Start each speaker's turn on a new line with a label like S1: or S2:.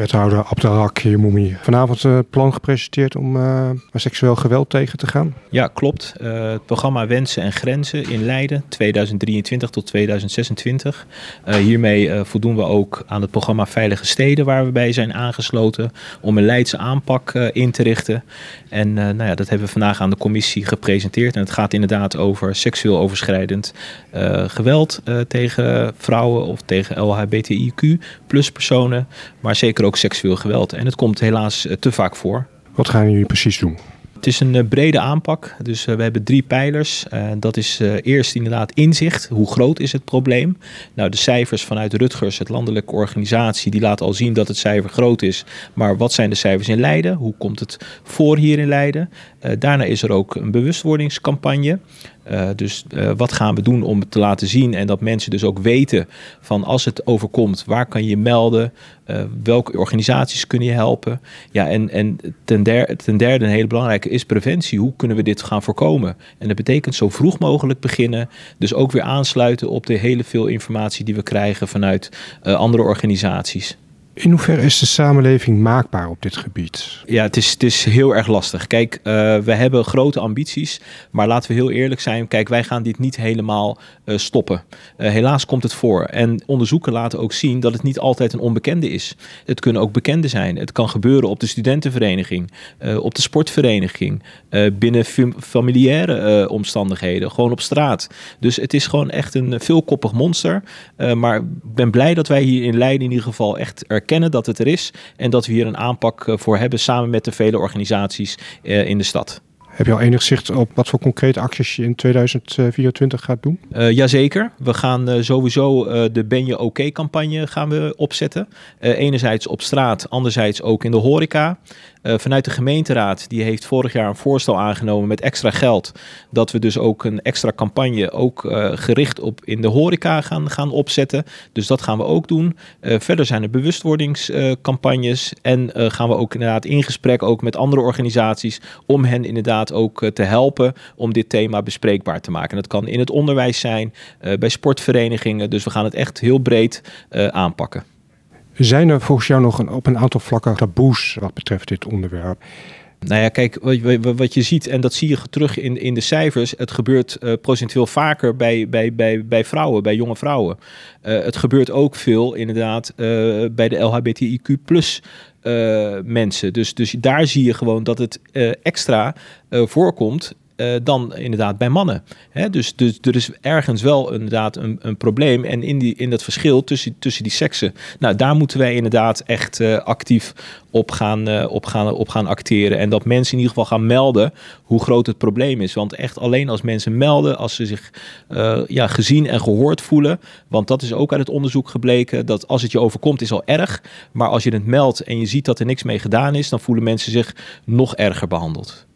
S1: Wethouder Abdelhak Moemi. Vanavond een plan gepresenteerd om uh, seksueel geweld tegen te gaan.
S2: Ja, klopt. Uh, het programma Wensen en Grenzen in Leiden 2023 tot 2026. Uh, hiermee voldoen we ook aan het programma Veilige Steden waar we bij zijn aangesloten om een Leidse aanpak in te richten. En nou ja, dat hebben we vandaag aan de commissie gepresenteerd. En het gaat inderdaad over seksueel overschrijdend geweld tegen vrouwen of tegen LHBTIQ plus personen. Maar zeker ook seksueel geweld. En het komt helaas eh, te vaak voor.
S1: Wat gaan jullie precies doen?
S2: Het is een eh, brede aanpak. Dus eh, we hebben drie pijlers. dat is eerst inderdaad inzicht. Hoe groot is het probleem? Nou, de cijfers vanuit Rutgers, het landelijke organisatie, die laten al zien dat het cijfer groot is. Maar wat zijn de cijfers in Leiden? Hoe komt het voor hier in Leiden? daarna is er ook een bewustwordingscampagne. Uh, dus uh, wat gaan we doen om het te laten zien en dat mensen dus ook weten van als het overkomt, waar kan je melden, uh, welke organisaties kunnen je helpen. Ja, en, en ten, ten derde, een hele belangrijke is preventie. Hoe kunnen we dit gaan voorkomen? En dat betekent zo vroeg mogelijk beginnen, dus ook weer aansluiten op de hele veel informatie die we krijgen vanuit andere organisaties.
S1: In hoeverre is de samenleving maakbaar op dit gebied?
S2: Ja, het is, het is heel erg lastig. Kijk, uh, we hebben grote ambities, maar laten we heel eerlijk zijn. Kijk, wij gaan dit niet helemaal uh, stoppen. Uh, helaas komt het voor. En onderzoeken laten ook zien dat het niet altijd een onbekende is. Het kunnen ook bekende zijn. Het kan gebeuren op de studentenvereniging, op de sportvereniging, binnen familiaire omstandigheden, gewoon op straat. Dus het is gewoon echt een veelkoppig monster. maar ik ben blij dat wij hier in Leiden in ieder geval echt erkennen dat het er is en dat we hier een aanpak eh, voor hebben samen met de vele organisaties eh, in de stad.
S1: Heb je al enig zicht op wat voor concrete acties je in 2024 gaat doen?
S2: Uh, jazeker. We gaan sowieso de Ben je oké campagne gaan we opzetten. enerzijds op straat, anderzijds ook in de horeca. Vanuit de gemeenteraad, die heeft vorig jaar een voorstel aangenomen met extra geld. Dat we dus ook een extra campagne ook gericht op in de horeca gaan, gaan opzetten. Dus dat gaan we ook doen. Verder zijn er bewustwordingscampagnes. en gaan we ook inderdaad in gesprek ook met andere organisaties. Om hen inderdaad ook te helpen om dit thema bespreekbaar te maken. dat kan in het onderwijs zijn, bij sportverenigingen. Dus we gaan het echt heel breed aanpakken.
S1: Zijn er volgens jou nog een, op een aantal vlakken taboes wat betreft dit onderwerp?
S2: Nou ja, kijk, wat je ziet, en dat zie je terug in, in de cijfers, het gebeurt uh, procentueel vaker bij, bij, bij, bij vrouwen, bij jonge vrouwen. Uh, het gebeurt ook veel inderdaad uh, bij de LHBTIQ plus mensen. Dus, dus daar zie je gewoon dat het extra voorkomt uh, dan inderdaad bij mannen. Hè? Dus, dus er is ergens wel inderdaad een, een probleem. En in, die, in dat verschil tussen, tussen die seksen, nou, daar moeten wij inderdaad echt uh, actief op gaan, uh, op, gaan, op gaan acteren. En dat mensen in ieder geval gaan melden hoe groot het probleem is. Want echt alleen als mensen melden, als ze zich ja, gezien en gehoord voelen. Want dat is ook uit het onderzoek gebleken, dat als het je overkomt is al erg. Maar als je het meldt en je ziet dat er niks mee gedaan is, dan voelen mensen zich nog erger behandeld.